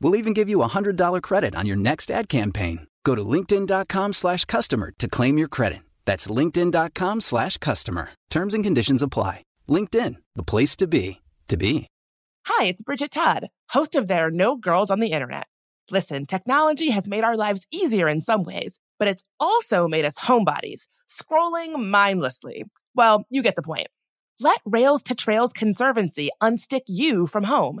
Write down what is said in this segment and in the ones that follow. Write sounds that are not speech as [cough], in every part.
We'll even give you a $100 credit on your next ad campaign. Go to linkedin.com slash customer to claim your credit. That's linkedin.com slash customer. Terms and conditions apply. LinkedIn, the place to be, to be. Hi, it's Bridget Todd, host of There Are No Girls on the Internet. Listen, technology has made our lives easier in some ways, but it's also made us homebodies, scrolling mindlessly. Well, you get the point. Let Rails to Trails Conservancy unstick you from home.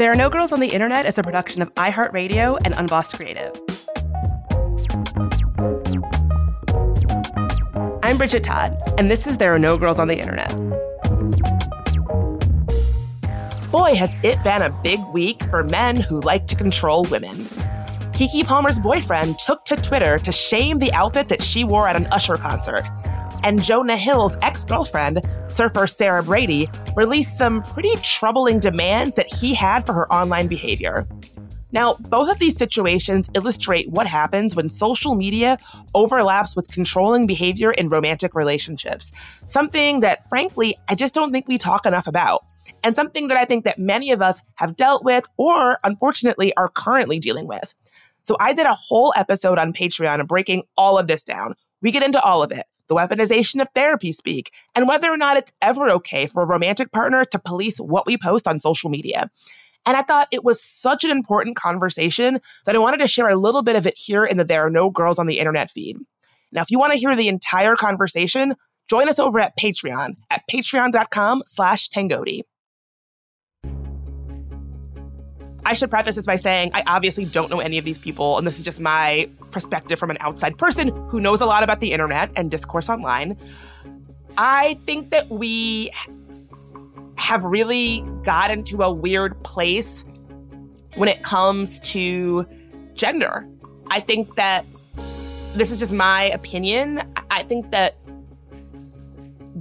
There Are No Girls on the Internet is a production of iHeartRadio and Unbossed Creative. I'm Bridget Todd, and this is There Are No Girls on the Internet. Boy, has it been a big week for men who like to control women. Keke Palmer's boyfriend took to Twitter to shame the outfit that she wore at an Usher concert and Jonah Hill's ex girlfriend, surfer Sarah Brady, released some pretty troubling demands that he had for her online behavior. Now, both of these situations illustrate what happens when social media overlaps with controlling behavior in romantic relationships. Something that, frankly, I just don't think we talk enough about. And something that I think that many of us have dealt with or unfortunately are currently dealing with. So I did a whole episode on Patreon breaking all of this down. We get into all of it the weaponization of therapy speak, and whether or not it's ever okay for a romantic partner to police what we post on social media. And I thought it was such an important conversation that I wanted to share a little bit of it here in the There Are No Girls on the Internet feed. Now, if you want to hear the entire conversation, join us over at Patreon at patreon.com slash tangoti. I should preface this by saying I obviously don't know any of these people, and this is just my perspective from an outside person who knows a lot about the internet and discourse online. I think that we have really got into a weird place when it comes to gender. I think that this is just my opinion. I think that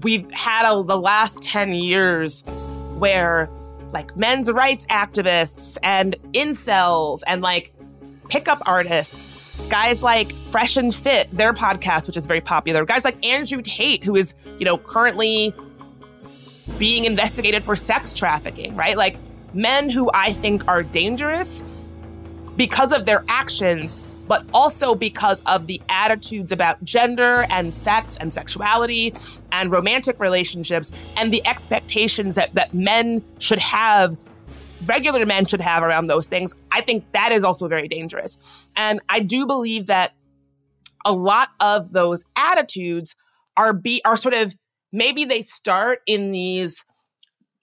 we've had a, the last 10 years where like men's rights activists and incels and like pickup artists. Guys like Fresh and Fit, their podcast, which is very popular. Guys like Andrew Tate, who is, you know, currently being investigated for sex trafficking, right? Like men who I think are dangerous because of their actions but also because of the attitudes about gender and sex and sexuality and romantic relationships and the expectations that, that men should have regular men should have around those things i think that is also very dangerous. And i do believe that a lot of those attitudes are be are sort of maybe they start in these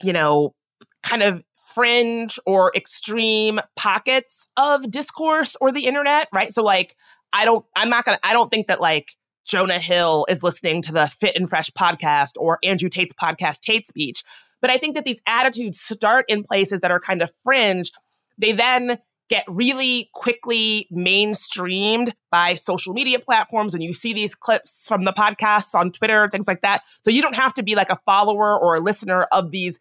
you know kind of fringe or extreme pockets of discourse or the internet, right? So like I don't I'm not to I don't think that like Jonah Hill is listening to the Fit and Fresh podcast or Andrew Tate's podcast, Tate Speech. But I think that these attitudes start in places that are kind of fringe. They then get really quickly mainstreamed by social media platforms and you see these clips from the podcasts on Twitter, things like that. So you don't have to be like a follower or a listener of these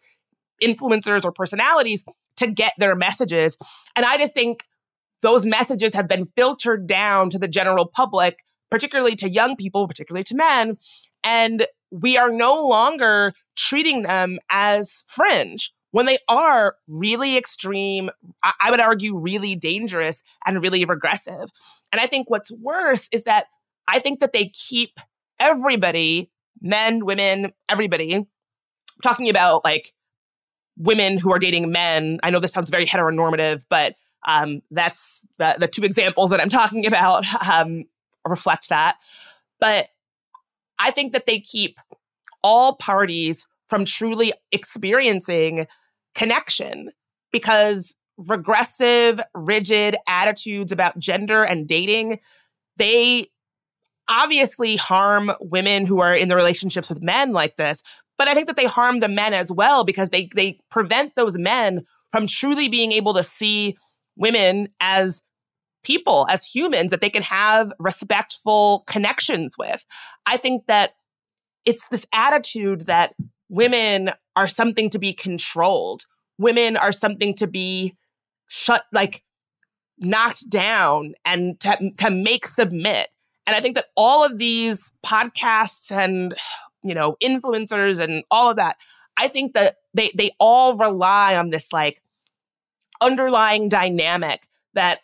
influencers or personalities to get their messages. And I just think those messages have been filtered down to the general public, particularly to young people, particularly to men. And we are no longer treating them as fringe when they are really extreme, I would argue really dangerous and really regressive. And I think what's worse is that I think that they keep everybody, men, women, everybody, talking about like women who are dating men. I know this sounds very heteronormative, but um, that's the, the two examples that I'm talking about [laughs] um, reflect that. But I think that they keep all parties from truly experiencing connection because regressive, rigid attitudes about gender and dating, they obviously harm women who are in the relationships with men like this. But I think that they harm the men as well because they they prevent those men from truly being able to see women as people, as humans that they can have respectful connections with. I think that it's this attitude that women are something to be controlled. Women are something to be shut, like knocked down and to, to make submit. And I think that all of these podcasts and, you know, influencers and all of that, I think that they, they all rely on this like underlying dynamic that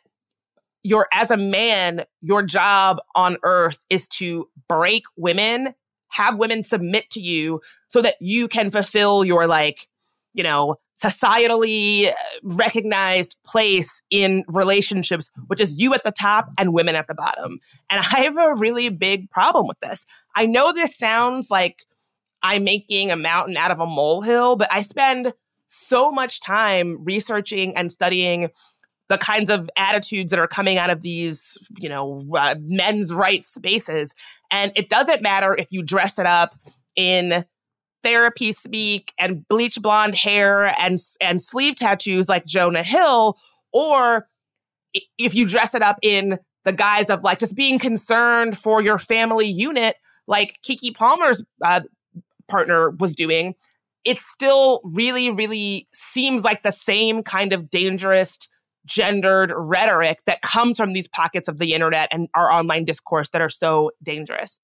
your as a man, your job on earth is to break women have women submit to you so that you can fulfill your like, you know, societally uh, recognized place in relationships, which is you at the top and women at the bottom. And I have a really big problem with this. I know this sounds like I'm making a mountain out of a molehill, but I spend so much time researching and studying the kinds of attitudes that are coming out of these, you know, uh, men's rights spaces. And it doesn't matter if you dress it up in therapy speak and bleach blonde hair and and sleeve tattoos like Jonah Hill, or if you dress it up in the guise of like just being concerned for your family unit, like Keke Palmer's uh, partner was doing. It still really, really seems like the same kind of dangerous gendered rhetoric that comes from these pockets of the internet and our online discourse that are so dangerous.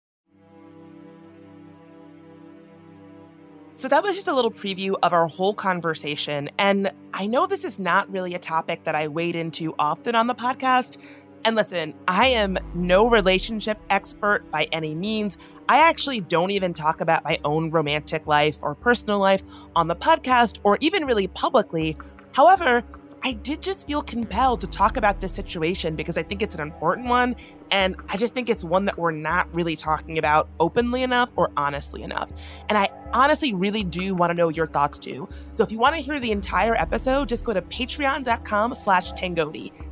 So that was just a little preview of our whole conversation. And I know this is not really a topic that I wade into often on the podcast. And listen, I am no relationship expert by any means. I actually don't even talk about my own romantic life or personal life on the podcast or even really publicly. However, I did just feel compelled to talk about this situation because I think it's an important one. And I just think it's one that we're not really talking about openly enough or honestly enough. And I honestly really do want to know your thoughts too. So if you want to hear the entire episode, just go to patreon.com slash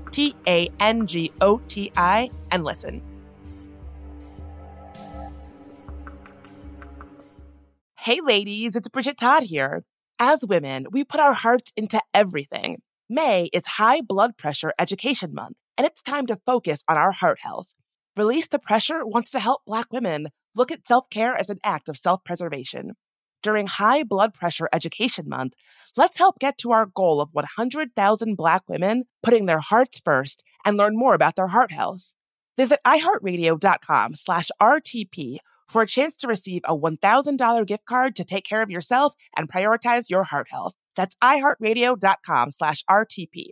Tangoti, T-A-N-G-O-T-I, and listen. Hey ladies, it's Bridget Todd here. As women, we put our hearts into everything May is High Blood Pressure Education Month, and it's time to focus on our heart health. Release the Pressure wants to help Black women look at self care as an act of self preservation. During High Blood Pressure Education Month, let's help get to our goal of 100,000 Black women putting their hearts first and learn more about their heart health. Visit iheartradio.com slash RTP for a chance to receive a $1,000 gift card to take care of yourself and prioritize your heart health. That's iheartradio.com slash RTP.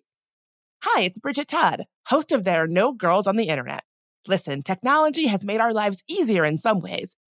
Hi, it's Bridget Todd, host of There Are No Girls on the Internet. Listen, technology has made our lives easier in some ways,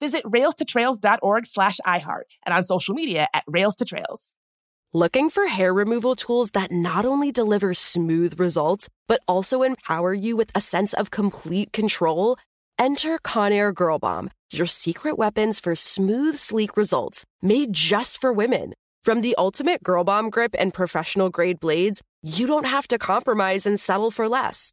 Visit railstotrails.org slash iHeart and on social media at Rails to Trails. Looking for hair removal tools that not only deliver smooth results, but also empower you with a sense of complete control? Enter Conair Girl Bomb, your secret weapons for smooth, sleek results made just for women. From the ultimate Girl Bomb grip and professional grade blades, you don't have to compromise and settle for less.